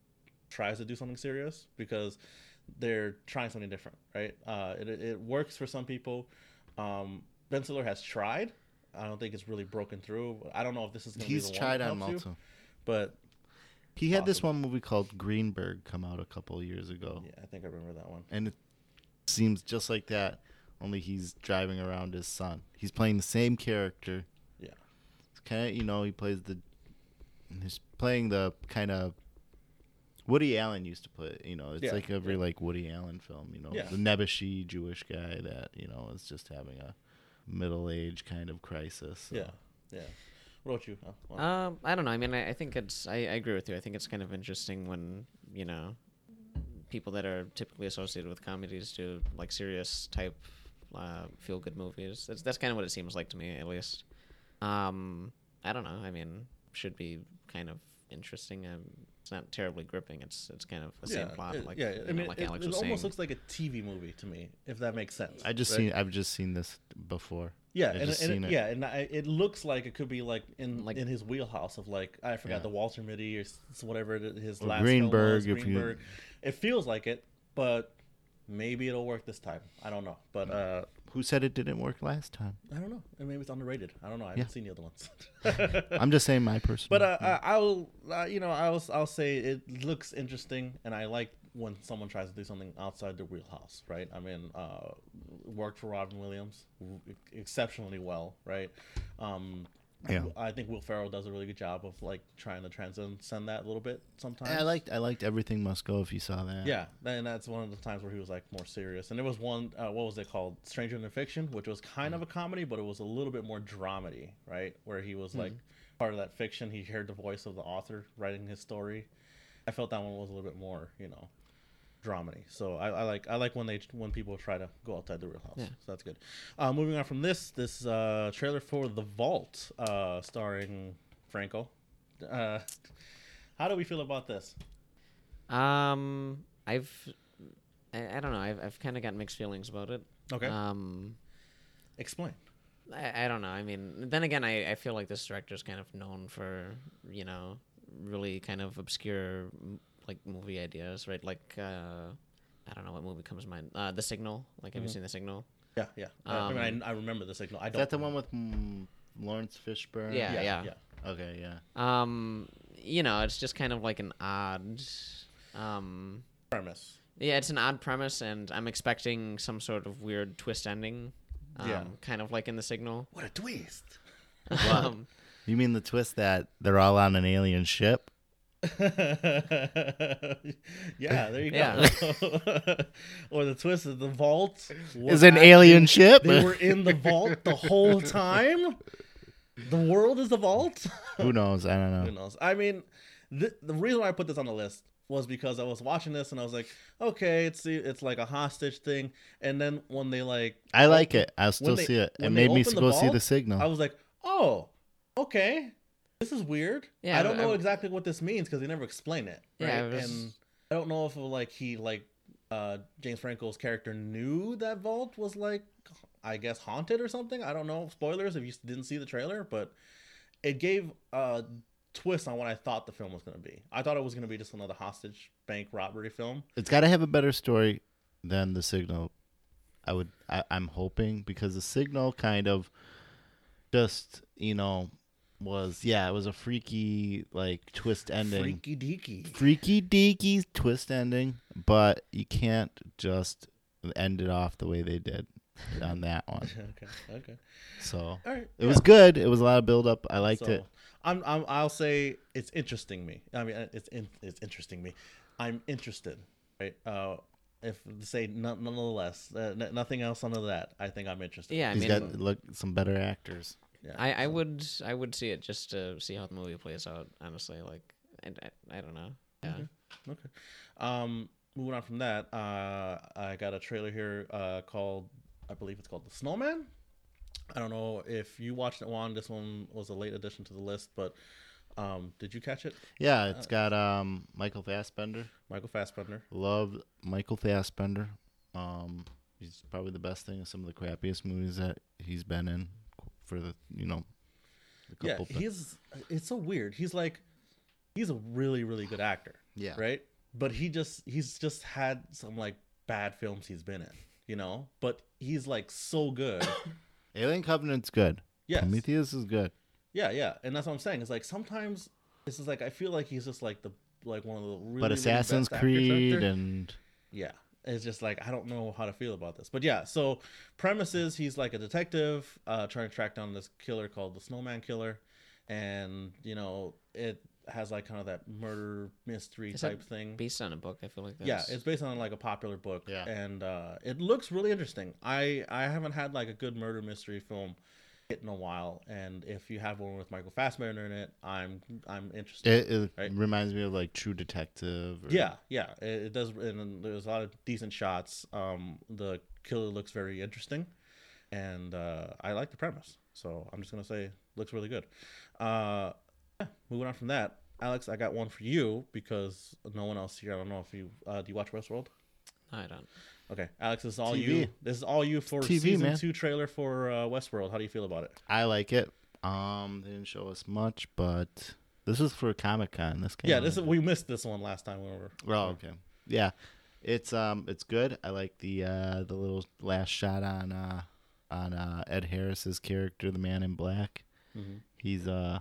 [SPEAKER 1] tries to do something serious because they're trying something different, right? Uh, it it works for some people. Um, ben Stiller has tried. I don't think it's really broken through. I don't know if this is gonna
[SPEAKER 4] He's
[SPEAKER 1] be the
[SPEAKER 4] tried
[SPEAKER 1] one
[SPEAKER 4] on multiple.
[SPEAKER 1] but
[SPEAKER 4] He had this one movie called Greenberg come out a couple years ago,
[SPEAKER 1] yeah, I think I remember that one.
[SPEAKER 4] and it seems just like that. Only he's driving around his son. He's playing the same character.
[SPEAKER 1] Yeah.
[SPEAKER 4] It's kind of you know he plays the. He's playing the kind of. Woody Allen used to play. You know, it's
[SPEAKER 1] Yeah,
[SPEAKER 4] like every
[SPEAKER 1] yeah.
[SPEAKER 4] like Woody Allen film. You know,
[SPEAKER 1] Yeah.
[SPEAKER 4] the Nebuchadnezzar Jewish guy that you know is just having a middle age kind of crisis. so.
[SPEAKER 1] Yeah, yeah. What about you? Oh, well,
[SPEAKER 3] Um, I don't know. I mean, I, I think it's. I, I agree with you. I think it's kind of interesting when you know people that are typically associated with comedies do like serious type uh, feel good movies. That's that's kind of what it seems like to me, at least. Um, I don't know. I mean, should be kind of interesting. Um, it's not terribly gripping. It's it's kind of the same plot,
[SPEAKER 1] it-
[SPEAKER 3] like
[SPEAKER 1] yeah.
[SPEAKER 3] you
[SPEAKER 1] I mean,
[SPEAKER 3] know, like
[SPEAKER 1] it,
[SPEAKER 3] Alex
[SPEAKER 1] it
[SPEAKER 3] was
[SPEAKER 1] almost
[SPEAKER 3] saying.
[SPEAKER 1] looks like a TV movie to me, if that makes sense.
[SPEAKER 4] I just
[SPEAKER 1] right?
[SPEAKER 4] seen. I've just seen this before.
[SPEAKER 1] Yeah,
[SPEAKER 4] I've
[SPEAKER 1] and, and it,
[SPEAKER 4] it.
[SPEAKER 1] yeah, and I, it looks like it could be like in
[SPEAKER 3] Like-
[SPEAKER 1] in his wheelhouse of like I forgot
[SPEAKER 4] Yeah.
[SPEAKER 1] the Walter Mitty or whatever it- his
[SPEAKER 4] Or
[SPEAKER 1] last
[SPEAKER 4] Greenberg,
[SPEAKER 1] film was,
[SPEAKER 4] if you-
[SPEAKER 1] Greenberg. It feels like it, but maybe it'll work this time. I don't know, but uh,
[SPEAKER 4] Who said it didn't work last time?
[SPEAKER 1] I don't know. And maybe it's underrated. I don't know. I haven't
[SPEAKER 4] Yeah.
[SPEAKER 1] seen the other ones.
[SPEAKER 4] I'm just saying my personal.
[SPEAKER 1] But uh, I- I'll, uh, you know, I'll, I'll say it looks interesting, and I like when someone tries to do something outside their wheelhouse, right? I mean, uh, worked for Robin Williams w- exceptionally well, right? Um,
[SPEAKER 4] Yeah.
[SPEAKER 1] I think Will Ferrell does a really good job of like trying to transcend that a little bit sometimes.
[SPEAKER 4] I liked. I liked everything must go. If you saw that.
[SPEAKER 1] Yeah, and that's one of the times where he was like more serious. And there was one, uh, what was it called, Stranger Than Fiction, which was kind of a comedy, but it was a little bit more dramedy, right? Where he was like part of that fiction. He heard the voice of the author writing his story. I felt that one was a little bit more, you know, dramedy. So I, I like I like when they when people try to go outside the real house.
[SPEAKER 3] Yeah.
[SPEAKER 1] So that's good. Uh, moving on from this, this uh, trailer for The Vault, uh, starring Franco. Uh, how do we feel about this?
[SPEAKER 3] Um, I've, I, I don't know. I've I've kind of got mixed feelings about it.
[SPEAKER 1] Okay,
[SPEAKER 3] Um,
[SPEAKER 1] explain.
[SPEAKER 3] I, I don't know. I mean, then again, I, I feel like this director's kind of known for you know really kind of obscure like movie ideas, right? Like uh, I don't know what movie comes to mind. Uh, The Signal. Like, have you seen The Signal?
[SPEAKER 1] Yeah, yeah. I mean,
[SPEAKER 3] Um,
[SPEAKER 1] I, I remember the signal. I
[SPEAKER 4] Is
[SPEAKER 1] don't.
[SPEAKER 4] that the one with mm, Laurence Fishburne?
[SPEAKER 3] Yeah,
[SPEAKER 1] Yeah,
[SPEAKER 3] yeah.
[SPEAKER 1] yeah.
[SPEAKER 4] Okay, yeah.
[SPEAKER 3] Um, you know, it's just kind of like an odd. Um,
[SPEAKER 1] premise?
[SPEAKER 3] yeah, it's an odd premise, and I'm expecting some sort of weird twist ending. Um,
[SPEAKER 1] Yeah.
[SPEAKER 3] Kind of like in the signal.
[SPEAKER 1] What a twist!
[SPEAKER 3] Um,
[SPEAKER 4] You mean the twist that they're all on an alien ship?
[SPEAKER 1] yeah, there you go.
[SPEAKER 3] Yeah.
[SPEAKER 1] or the twist is the vault
[SPEAKER 4] Is an alien ship?
[SPEAKER 1] They were in the vault the whole time. The world is the vault.
[SPEAKER 4] Who knows? I don't know.
[SPEAKER 1] Who knows? I mean, the the reason why I put this on the list was because I was watching this and I was like, okay, it's it's like a hostage thing, and then when they like,
[SPEAKER 4] I like it. I'll still
[SPEAKER 1] they-
[SPEAKER 4] see it. It made me go see the signal.
[SPEAKER 1] I was like, oh, okay, this is weird.
[SPEAKER 3] Yeah,
[SPEAKER 1] I don't know
[SPEAKER 3] I'm-
[SPEAKER 1] exactly what this means because they never explain it. Right?
[SPEAKER 3] Yeah, it was-
[SPEAKER 1] and I don't know if like he like uh James Franco's character knew that vault was like, I guess haunted or something. I don't know. Spoilers if you didn't see the trailer, but it gave a twist on what I thought the film was going to be. I thought it was going to be just another hostage bank robbery film.
[SPEAKER 4] it's got to have a better story than the signal. I would. I, I'm hoping because the signal kind of just you know was yeah it was a freaky like twist ending.
[SPEAKER 1] Freaky deaky.
[SPEAKER 4] freaky deaky twist ending, but you can't just end it off the way they did on that one.
[SPEAKER 1] okay. Okay.
[SPEAKER 4] So
[SPEAKER 1] All right.
[SPEAKER 4] it was good. It was a lot of build up. I liked
[SPEAKER 1] So,
[SPEAKER 4] it.
[SPEAKER 1] I'm, I'm I'll say it's interesting me. I mean, uh, it's in, it's interesting me. I'm interested, right? Uh, if to say none, nonetheless, uh, n- nothing else under that, I think I'm interested.
[SPEAKER 3] yeah, I
[SPEAKER 4] He's
[SPEAKER 3] mean,
[SPEAKER 4] got look some better actors.
[SPEAKER 1] Yeah.
[SPEAKER 3] I, I would I would see it just to see how the movie plays out. Honestly, like I, I, I don't know. Yeah.
[SPEAKER 1] Okay. Um, moving on from that, uh, I got a trailer here uh, called, I believe it's called The Snowman. I don't know if you watched it, Juan. This one was a late addition to the list, but um, did you catch it?
[SPEAKER 4] Yeah, it's got um Michael Fassbender.
[SPEAKER 1] Michael Fassbender.
[SPEAKER 4] Love Michael Fassbender. Um, he's probably the best thing in some of the crappiest movies that he's been in for the you know. The
[SPEAKER 1] Yeah, he's. It's so weird. He's like, he's a really, really good actor.
[SPEAKER 4] Yeah.
[SPEAKER 1] Right. But he just, he's just had some like bad films he's been in, you know. But he's like so good.
[SPEAKER 4] Alien Covenant's good.
[SPEAKER 1] Yes.
[SPEAKER 4] Prometheus is good.
[SPEAKER 1] Yeah, yeah, and that's what I'm saying. It's like sometimes this is like I feel like he's just like the like one of the really.
[SPEAKER 4] but
[SPEAKER 1] really
[SPEAKER 4] Assassin's
[SPEAKER 1] best
[SPEAKER 4] Creed and
[SPEAKER 1] yeah, it's just like I don't know how to feel about this. But yeah, so premise is he's like a detective uh, trying to track down this killer called the Snowman Killer, and you know it has like kind of that murder mystery
[SPEAKER 3] Is that
[SPEAKER 1] type thing.
[SPEAKER 3] Based on a book, I feel like.
[SPEAKER 1] Yeah, it's based on like a popular book,
[SPEAKER 4] Yeah.
[SPEAKER 1] and uh, it looks really interesting. I I haven't had like a good murder mystery film hit in a while, and if you have one with Michael Fassbender in it, I'm I'm interested.
[SPEAKER 4] it, it
[SPEAKER 1] Right.
[SPEAKER 4] reminds me of like True Detective. Or,
[SPEAKER 1] yeah, yeah, it, it does, and there's a lot of decent shots. Um, the killer looks very interesting, and uh, I like the premise. So I'm just gonna say looks really good. Uh, yeah, moving on from that, Alex, I got one for you because no one else here. I don't know if you uh, do you watch Westworld.
[SPEAKER 3] No, I don't.
[SPEAKER 1] Okay, Alex, this is all
[SPEAKER 4] TV.
[SPEAKER 1] you. This is all you for
[SPEAKER 4] TV,
[SPEAKER 1] season
[SPEAKER 4] man.
[SPEAKER 1] two trailer for uh, Westworld. How do you feel about it?
[SPEAKER 4] I like it. Um, they didn't show us much, but this is for Comic Con. This came
[SPEAKER 1] Yeah, this is, we missed this one last time we were.
[SPEAKER 4] Oh, okay. Yeah, it's um, it's good. I like the uh, the little last shot on uh, on uh, Ed Harris's character, the Man in Black.
[SPEAKER 1] Mhm.
[SPEAKER 4] He's uh,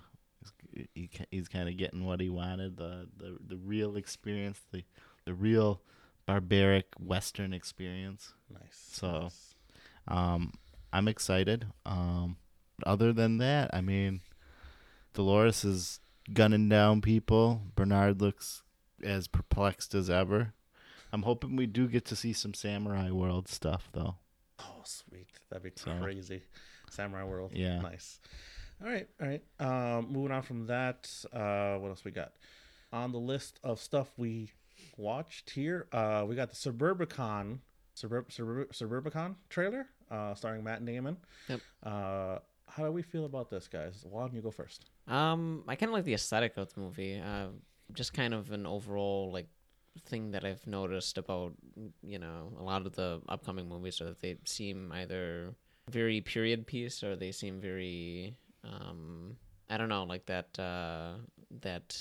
[SPEAKER 4] he, he's kind of getting what he wanted the the the real experience, the the real barbaric Western experience.
[SPEAKER 1] Nice.
[SPEAKER 4] So-
[SPEAKER 1] nice.
[SPEAKER 4] Um, I'm excited. Um, other than that, I mean, Dolores is gunning down people. Bernard looks as perplexed as ever. I'm hoping we do get to see some Samurai World stuff, though.
[SPEAKER 1] Oh, sweet. That'd be
[SPEAKER 4] So-
[SPEAKER 1] crazy. Samurai World.
[SPEAKER 4] Yeah.
[SPEAKER 1] Nice. All right. All right. Um, moving on from that, uh, what else we got? On the list of stuff we watched here, uh, we got the Suburbicon, Suburb, Suburb, Suburbicon trailer, uh, starring Matt Damon.
[SPEAKER 3] Yep.
[SPEAKER 1] Uh, how do we feel about this, guys? Juan, you go first.
[SPEAKER 3] Um, I kind of like the aesthetic of the movie. Uh, just kind of an overall like thing that I've noticed about you know a lot of the upcoming movies are that they seem either very period piece or they seem very um I don't know like that uh, that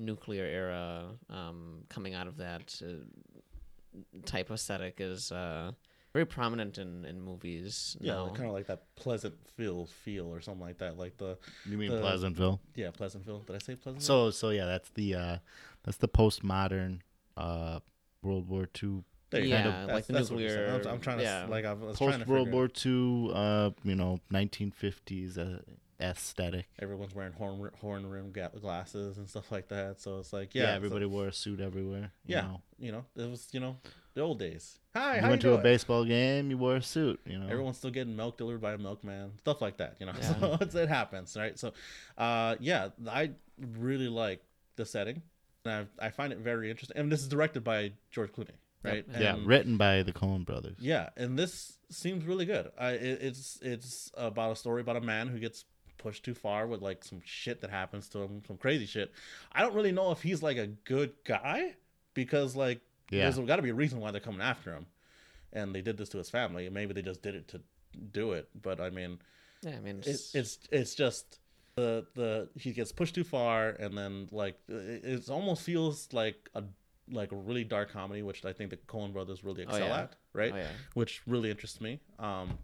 [SPEAKER 3] nuclear era um, coming out of that uh, type of aesthetic is uh, very prominent in, in movies.
[SPEAKER 1] Yeah,
[SPEAKER 3] now.
[SPEAKER 1] kind of like that Pleasant feel feel or something like that. Like the
[SPEAKER 4] You mean
[SPEAKER 1] The-
[SPEAKER 4] Pleasantville?
[SPEAKER 1] yeah Pleasantville. Did I say Pleasantville?
[SPEAKER 4] So, so yeah, that's the uh, that's the postmodern uh, World War II
[SPEAKER 1] There you
[SPEAKER 3] Yeah,
[SPEAKER 1] go.
[SPEAKER 3] like
[SPEAKER 1] That's-
[SPEAKER 3] the
[SPEAKER 1] that's what you're saying. I'm,
[SPEAKER 3] nuclear-
[SPEAKER 1] I'm trying to
[SPEAKER 3] yeah.
[SPEAKER 1] like I was trying
[SPEAKER 4] Post
[SPEAKER 1] to
[SPEAKER 4] World War II, uh, you know, 1950s uh, aesthetic.
[SPEAKER 1] Everyone's wearing horn horn rim glasses and stuff like that. So it's like
[SPEAKER 4] Yeah,
[SPEAKER 1] yeah,
[SPEAKER 4] everybody wore a suit everywhere. you
[SPEAKER 1] yeah,
[SPEAKER 4] know.
[SPEAKER 1] you know, it was you know the old days. Hi,
[SPEAKER 4] You
[SPEAKER 1] how
[SPEAKER 4] went
[SPEAKER 1] you
[SPEAKER 4] to a baseball game, you wore a suit. You know,
[SPEAKER 1] Everyone's still getting milk delivered by a milkman, stuff like that. You know,
[SPEAKER 3] Yeah.
[SPEAKER 1] so it's, it happens, right? So, uh, yeah, I really like the setting, and I, I find it very interesting. And this is directed by George Clooney, right?
[SPEAKER 4] yeah,
[SPEAKER 1] And-
[SPEAKER 4] written by the Coen brothers.
[SPEAKER 1] Yeah, and this seems really good. I it, it's it's about a story about a man who gets pushed too far with like some shit that happens to him, some crazy shit. I don't really know if he's like a good guy because like
[SPEAKER 4] Yeah.
[SPEAKER 1] there's got to be a reason why they're coming after him, and they did this to his family. Maybe they just did it to do it, but I mean,
[SPEAKER 3] Yeah, I mean,
[SPEAKER 1] it,
[SPEAKER 3] it's,
[SPEAKER 1] it's it's just the the he gets pushed too far, and then like it, it almost feels like a like a really dark comedy, which I think the Coen brothers really
[SPEAKER 3] Oh,
[SPEAKER 1] excel
[SPEAKER 3] yeah.
[SPEAKER 1] at, right?
[SPEAKER 3] Oh, yeah.
[SPEAKER 1] Which really interests me. Um,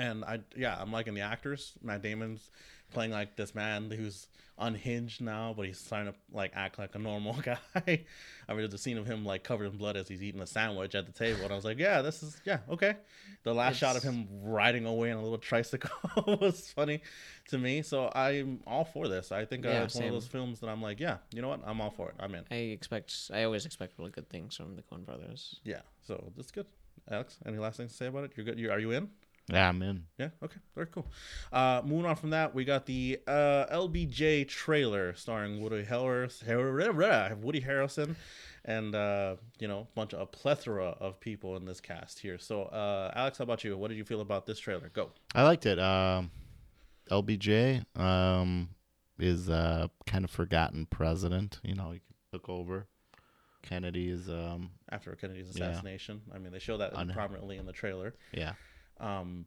[SPEAKER 1] and I yeah, I'm liking the actors. Matt Damon's playing like this man who's unhinged now, but he's trying to like act like a normal guy. I mean, there's a scene of him like covered in blood as he's eating a sandwich at the table, and I was like, yeah, this is yeah okay. The last shot of him riding away on a little tricycle was funny to me, so I'm all for this. I think uh,
[SPEAKER 3] Yeah,
[SPEAKER 1] it's one of
[SPEAKER 3] same.
[SPEAKER 1] those films that I'm like, yeah, you know what, I'm all for it. I'm in.
[SPEAKER 3] I expect. I always expect really good things from the Coen Brothers.
[SPEAKER 1] Yeah, so that's good. Alex, any last things to say about it? You're good. You are you in?
[SPEAKER 4] Yeah, I'm in.
[SPEAKER 1] Yeah. Okay. Very cool. Uh, moving on from that, we got the uh, LBJ trailer starring Woody Harrelson, Woody Harrelson, and uh, you know, a bunch of a plethora of people in this cast here. So, uh, Alex, how about you? What did you feel about this trailer? Go.
[SPEAKER 4] I liked it. Um, LBJ um, is a kind of forgotten president. You know, he took over. Kennedy's um,
[SPEAKER 1] After Kennedy's
[SPEAKER 4] Yeah.
[SPEAKER 1] assassination, I mean, they show that
[SPEAKER 4] Un-
[SPEAKER 1] prominently in the trailer.
[SPEAKER 4] yeah.
[SPEAKER 1] Um,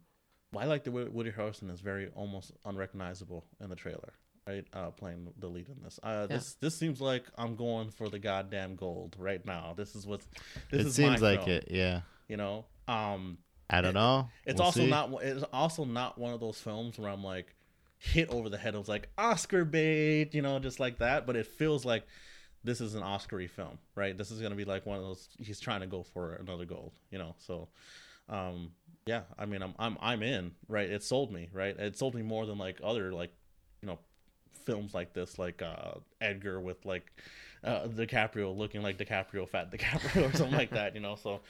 [SPEAKER 1] I like that Wo- Woody Harrelson is very almost unrecognizable in the trailer, right? Uh, playing the lead in this. Uh,
[SPEAKER 3] Yeah.
[SPEAKER 1] This this seems like I'm going for the goddamn gold right now. This is what This
[SPEAKER 4] it
[SPEAKER 1] is
[SPEAKER 4] seems
[SPEAKER 1] my
[SPEAKER 4] like
[SPEAKER 1] film,
[SPEAKER 4] it. Yeah.
[SPEAKER 1] You know. Um,
[SPEAKER 4] I don't know.
[SPEAKER 1] it's
[SPEAKER 4] We'll
[SPEAKER 1] also
[SPEAKER 4] see.
[SPEAKER 1] not. It's also not one of those films where I'm like hit over the head. It was like Oscar bait, you know, just like that. But it feels like this is an Oscar-y film, right? This is gonna be like one of those. He's trying to go for another gold, you know. So, um, yeah. I mean, I'm I'm I'm in, right? It sold me, right? It sold me more than like other like, you know, films like this, like uh Edgar with like uh DiCaprio looking like DiCaprio, fat DiCaprio, or something like that, you know. So,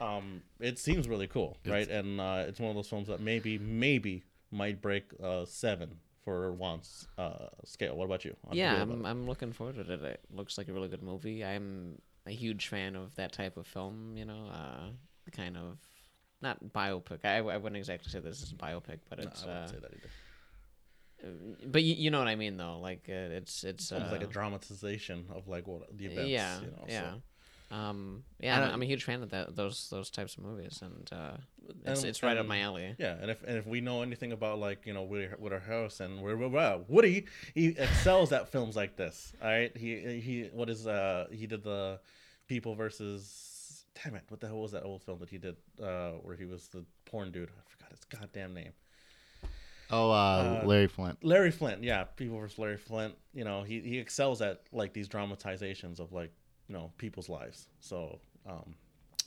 [SPEAKER 1] um, it seems really cool, right? And uh, it's one of those films that maybe maybe might break uh seven for once uh scale. What about you? How do you
[SPEAKER 3] yeah, I'm,
[SPEAKER 1] it?
[SPEAKER 3] I'm looking forward to it. It looks like a really good movie. I'm a huge fan of that type of film. You know, uh, kind of not biopic. I, I wouldn't exactly say this is a biopic, but
[SPEAKER 1] No,
[SPEAKER 3] it's.
[SPEAKER 1] I wouldn't
[SPEAKER 3] uh,
[SPEAKER 1] say that either.
[SPEAKER 3] but you, you know what I mean, though. Like uh, it's it's
[SPEAKER 1] Almost like a
[SPEAKER 3] uh,
[SPEAKER 1] dramatization of like what the events.
[SPEAKER 3] yeah,
[SPEAKER 1] you know,
[SPEAKER 3] yeah.
[SPEAKER 1] So.
[SPEAKER 3] Um, yeah,
[SPEAKER 4] I
[SPEAKER 3] I'm, a huge fan of that those those types of movies, and uh, it's
[SPEAKER 1] And-
[SPEAKER 3] it's right up my alley.
[SPEAKER 1] Yeah, and if and if we know anything about like you know Woody Woody Harrelson, we're, we're- Woody he excels at films like this. All right, he he what is uh he did the People versus damn it what the hell was that old film that he did uh where he was the porn dude I forgot his goddamn name
[SPEAKER 4] Oh, uh,
[SPEAKER 1] Uh,
[SPEAKER 4] Larry Flynt.
[SPEAKER 1] Larry Flynt yeah People versus Larry Flynt you know he he excels at like these dramatizations of like you know people's lives so um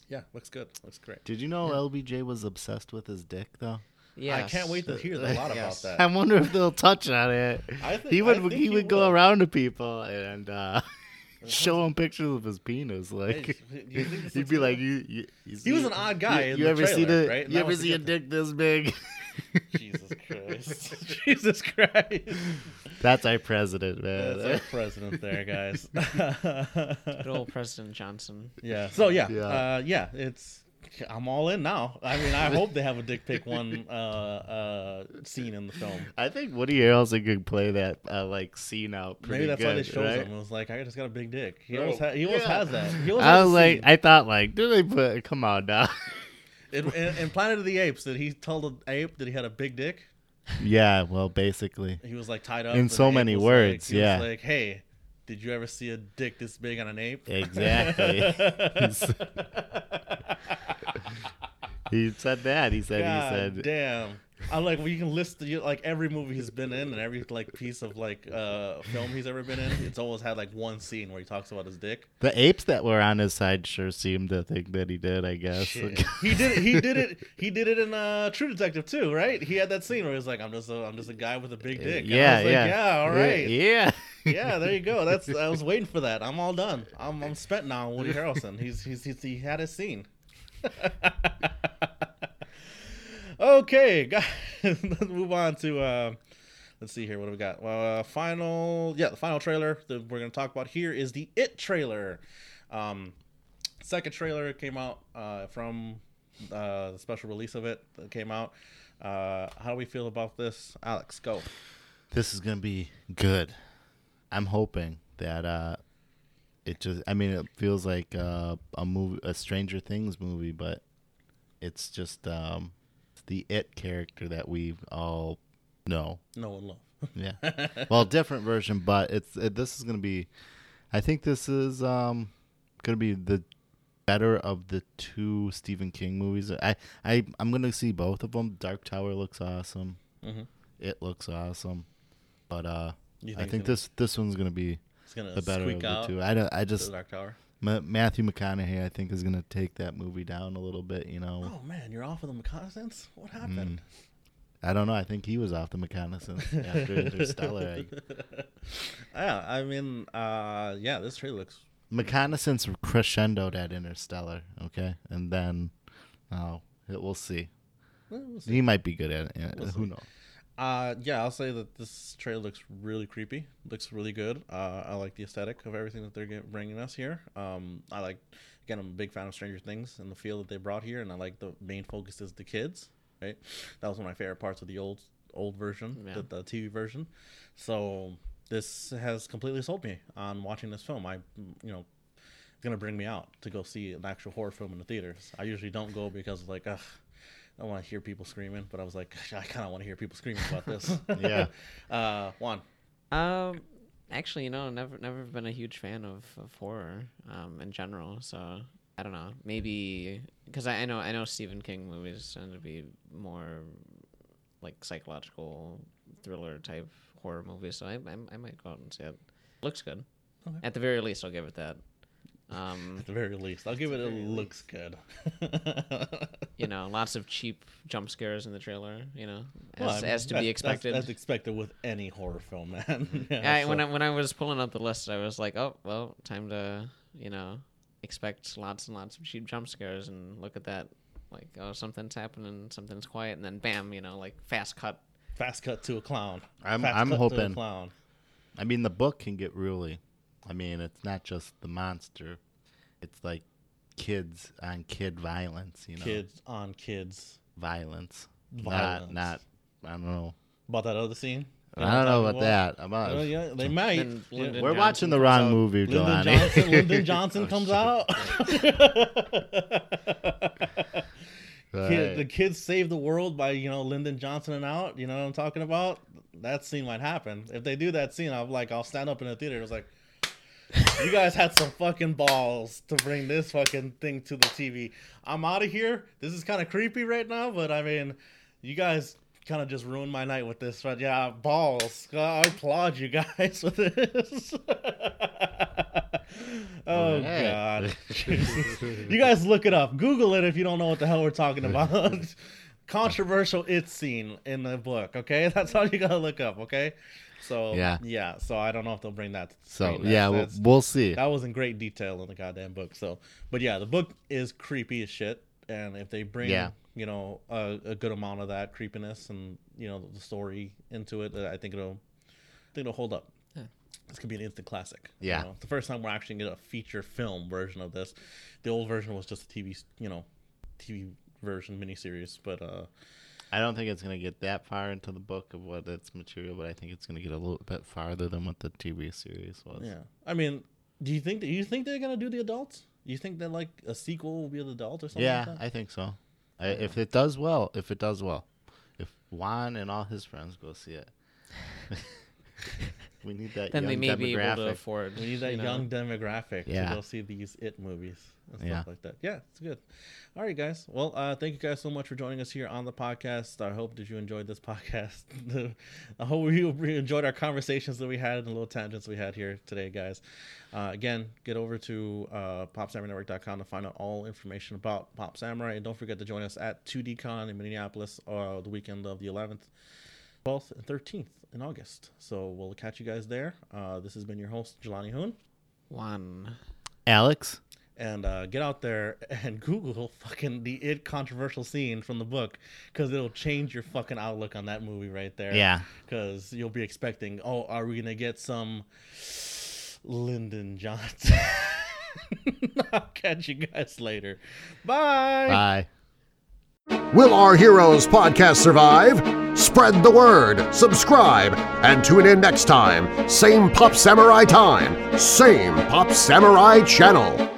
[SPEAKER 1] yeah looks good looks great
[SPEAKER 4] Did you know LBJ was obsessed with his dick though?
[SPEAKER 3] Yeah,
[SPEAKER 1] I can't wait to hear a lot
[SPEAKER 3] Yes.
[SPEAKER 1] about that.
[SPEAKER 4] I wonder if they'll touch on it.
[SPEAKER 1] I think-
[SPEAKER 4] he
[SPEAKER 1] I
[SPEAKER 4] would
[SPEAKER 1] think
[SPEAKER 4] he
[SPEAKER 1] he
[SPEAKER 4] would go around to people and uh, show him pictures of his penis. Like
[SPEAKER 1] Hey, you think this
[SPEAKER 4] he'd be like, you, you, you
[SPEAKER 1] He was an odd guy
[SPEAKER 4] You, you
[SPEAKER 1] the
[SPEAKER 4] ever see
[SPEAKER 1] trailer,
[SPEAKER 4] the?
[SPEAKER 1] right?
[SPEAKER 4] You ever see a dick this big?
[SPEAKER 1] Jesus Christ. Jesus Christ.
[SPEAKER 4] That's our president, man.
[SPEAKER 1] That's our president there, guys.
[SPEAKER 3] Good old President Johnson.
[SPEAKER 1] yeah. So yeah,
[SPEAKER 4] Yeah.
[SPEAKER 1] Uh, yeah, it's I'm all in now. I mean, I hope they have a dick pic one uh, uh, scene in the film.
[SPEAKER 4] I think Woody Harrelson could play that uh, like scene out pretty
[SPEAKER 1] Maybe that's
[SPEAKER 4] good.
[SPEAKER 1] why they chose
[SPEAKER 4] right?
[SPEAKER 1] him. It was like I just got a big dick. He
[SPEAKER 4] Oh,
[SPEAKER 1] always, ha- he always
[SPEAKER 4] yeah.
[SPEAKER 1] has that. He always
[SPEAKER 4] I was like,
[SPEAKER 1] scene.
[SPEAKER 4] I thought like, did they put? Come on now.
[SPEAKER 1] in, in, in Planet of the Apes, did he tell the ape that he had a big dick?
[SPEAKER 4] yeah, well, basically.
[SPEAKER 1] He was like tied up
[SPEAKER 4] In so many words,
[SPEAKER 1] Like, he
[SPEAKER 4] yeah.
[SPEAKER 1] Was like, hey, did you ever see a dick this big on an ape?
[SPEAKER 4] Exactly. He said that. He said.
[SPEAKER 1] God
[SPEAKER 4] he said.
[SPEAKER 1] damn. I'm like when you can list the, like every movie he's been in and every like piece of like uh film he's ever been in. It's always had like one scene where he talks about his dick.
[SPEAKER 4] The apes that were on his side sure seemed to think that he did. I guess.
[SPEAKER 1] He did it. He did it. He did it in uh, True Detective too, right? He had that scene where he's like, "I'm just a, I'm just a guy with a big dick." And I
[SPEAKER 4] yeah,
[SPEAKER 1] was like,
[SPEAKER 4] yeah,
[SPEAKER 1] yeah. All right.
[SPEAKER 4] Yeah.
[SPEAKER 1] yeah, there you go. That's I was waiting for that. I'm all done. I'm I'm spent now. on Woody Harrelson. He's he's, he's he had his scene. okay, guys, let's move on to uh, let's see here. What do we got? Well, uh, final yeah, the final trailer that we're gonna talk about here is the It trailer. Um, second trailer came out uh, from uh, the special release of it that came out. Uh, how do we feel about this, Alex? Go.
[SPEAKER 4] this is gonna be good. I'm hoping that uh, it just. I mean, it feels like uh, a movie, a Stranger Things movie, but it's just um, the It character that we all know.
[SPEAKER 1] No one love.
[SPEAKER 4] Yeah. well, different version, but it's it, this is gonna be. I think this is um gonna be the better of the two Stephen King movies. I I I'm gonna see both of them. Dark Tower looks awesome.
[SPEAKER 1] Mm-hmm.
[SPEAKER 4] It looks awesome, but uh,
[SPEAKER 1] You
[SPEAKER 4] I think this this one's gonna be
[SPEAKER 1] It's gonna
[SPEAKER 4] the better of
[SPEAKER 1] squeak
[SPEAKER 4] the
[SPEAKER 1] out
[SPEAKER 4] two. I don't, I just
[SPEAKER 1] Dark Tower.
[SPEAKER 4] Ma- Matthew McConaughey. I think is gonna take that movie down a little bit. You know,
[SPEAKER 1] Oh man, you're off of the reconnaissance. What happened?
[SPEAKER 4] I don't know. I think he was off the reconnaissance after Interstellar. I,
[SPEAKER 1] Yeah, I mean, uh, yeah, this trailer looks.
[SPEAKER 4] reconnaissance crescendoed at Interstellar. Okay, and then oh, it, we'll see.
[SPEAKER 1] we'll see.
[SPEAKER 4] He might be good at it.
[SPEAKER 1] We'll
[SPEAKER 4] Who
[SPEAKER 1] see.
[SPEAKER 4] knows?
[SPEAKER 1] Uh, yeah, I'll say that this trailer looks really creepy. Looks really good. Uh, I like the aesthetic of everything that they're get, bringing us here. Um, I like. Again, I'm a big fan of Stranger Things and the feel that they brought here, and I like the main focus is the kids. Right, that was one of my favorite parts of the old old version,
[SPEAKER 3] Yeah.
[SPEAKER 1] the, the TV version. So this has completely sold me on watching this film. I, you know, it's gonna bring me out to go see an actual horror film in the theaters. I usually don't go because like, ugh, I don't want to hear people screaming. But I was like, I kind of want to hear people screaming about this.
[SPEAKER 4] Yeah.
[SPEAKER 1] Uh, Juan.
[SPEAKER 3] Um, actually, you know, never never been a huge fan of, of horror um in general. So I don't know. Maybe because I, I know I know Stephen King movies tend to be more like psychological thriller type horror movies. So I I, I might go out and see it. Looks good.
[SPEAKER 1] Okay.
[SPEAKER 3] At the very least, I'll give it that. Um,
[SPEAKER 1] At the very least, I'll give it. A looks good.
[SPEAKER 3] you know, lots of cheap jump scares in the trailer. You know, as,
[SPEAKER 1] Well, I mean,
[SPEAKER 3] as to
[SPEAKER 1] that-
[SPEAKER 3] be expected.
[SPEAKER 1] That's, expected with any horror film, man. yeah,
[SPEAKER 3] I,
[SPEAKER 1] so-
[SPEAKER 3] when I, when I was pulling up the list, I was like, oh well, time to you know expect lots and lots of cheap jump scares and look at that like oh something's happening, something's quiet, and then bam, you know like fast cut.
[SPEAKER 1] fast cut to a clown.
[SPEAKER 4] I'm-
[SPEAKER 1] Fast
[SPEAKER 4] I'm
[SPEAKER 1] cut to a
[SPEAKER 4] hoping-
[SPEAKER 1] clown.
[SPEAKER 4] I mean, the book can get really. I mean, it's not just the monster; it's like kids on kid violence. You know,
[SPEAKER 1] Kids on kids.
[SPEAKER 4] violence.
[SPEAKER 1] Violence.
[SPEAKER 4] Not, not. I don't know.
[SPEAKER 1] About that other scene.
[SPEAKER 4] I don't know about that. About
[SPEAKER 1] Well, yeah, they might.
[SPEAKER 3] Lyndon
[SPEAKER 4] we're
[SPEAKER 3] Johnson
[SPEAKER 4] watching the wrong
[SPEAKER 3] out.
[SPEAKER 4] movie,
[SPEAKER 1] Lyndon
[SPEAKER 4] Johnny.
[SPEAKER 1] Johnson. Lyndon Johnson
[SPEAKER 4] Oh,
[SPEAKER 1] comes
[SPEAKER 4] shit.
[SPEAKER 1] out.
[SPEAKER 4] Right.
[SPEAKER 1] Kid, the kids save the world by you know Lyndon Johnson and out. You know what I'm talking about? That scene might happen. If they do that scene, I'm like, I'll stand up in the theater. It's like, you guys had some fucking balls to bring this fucking thing to the TV. I'm out of here. This is kind of creepy right now, but I mean, you guys kind of just ruined my night with this. But yeah, balls. I applaud you guys with this. oh god. You guys look it up. Google it if you don't know what the hell we're talking about. Controversial it scene in the book, okay? That's all you gotta look up, okay? So
[SPEAKER 4] Yeah.
[SPEAKER 1] yeah. So I don't know if they'll bring that.
[SPEAKER 4] So
[SPEAKER 1] screen. That's-
[SPEAKER 4] yeah, we'll,
[SPEAKER 1] that's-
[SPEAKER 4] we'll see.
[SPEAKER 1] that was in great detail in the goddamn book. So, but yeah, the book is creepy as shit. And if they bring,
[SPEAKER 4] Yeah.
[SPEAKER 1] you know, a, a good amount of that creepiness and you know the story into it, uh, I think it'll, I think it'll hold up.
[SPEAKER 3] Yeah.
[SPEAKER 1] This could be an instant classic.
[SPEAKER 4] Yeah.
[SPEAKER 1] you know? It's the first time we're actually gonna get a feature film version of this. The old version was just a TV, you know, TV version miniseries. But uh,
[SPEAKER 4] I don't think it's gonna get that far into the book of what its material, but I think it's gonna get a little bit farther than what the TV series was.
[SPEAKER 1] yeah, I mean, do you think that you think they're gonna do the adults? You think that like a sequel will be the adult or something?
[SPEAKER 4] Yeah,
[SPEAKER 1] like that?
[SPEAKER 4] I think so. I, if it does well, if it does well, if Juan and all his friends go see it, We need that.
[SPEAKER 3] then they
[SPEAKER 4] young
[SPEAKER 3] may be able to
[SPEAKER 4] demographic.
[SPEAKER 3] afford.
[SPEAKER 1] We need that
[SPEAKER 3] you know.
[SPEAKER 1] young demographic
[SPEAKER 4] Yeah.
[SPEAKER 1] to go see these It movies and stuff
[SPEAKER 4] Yeah.
[SPEAKER 1] like that. Yeah, it's good. All right, guys. Well, uh, thank you guys so much for joining us here on the podcast. I hope that you enjoyed this podcast. I hope you enjoyed our conversations that we had and the little tangents we had here today, guys. Uh, again, get over to uh, PopSamuraiNetwork.com to find out all information about Pop Samurai. And don't forget to join us at 2DCon in Minneapolis uh, the weekend of the 11th. 12th and 13th in August. So we'll catch you guys there. Uh, this has been your host, Jelani Hoon.
[SPEAKER 3] Juan.
[SPEAKER 4] Alex.
[SPEAKER 1] And uh, get out there and Google fucking the it controversial scene from the book because it'll change your fucking outlook on that movie right there.
[SPEAKER 4] Yeah.
[SPEAKER 1] Because you'll be expecting, oh, are we going to get some Lyndon Johnson? I'll catch you guys later. Bye.
[SPEAKER 4] Bye.
[SPEAKER 2] Will Our Heroes podcast survive? Spread the word, subscribe, and tune in next time. Same Pop Samurai time, same Pop Samurai channel.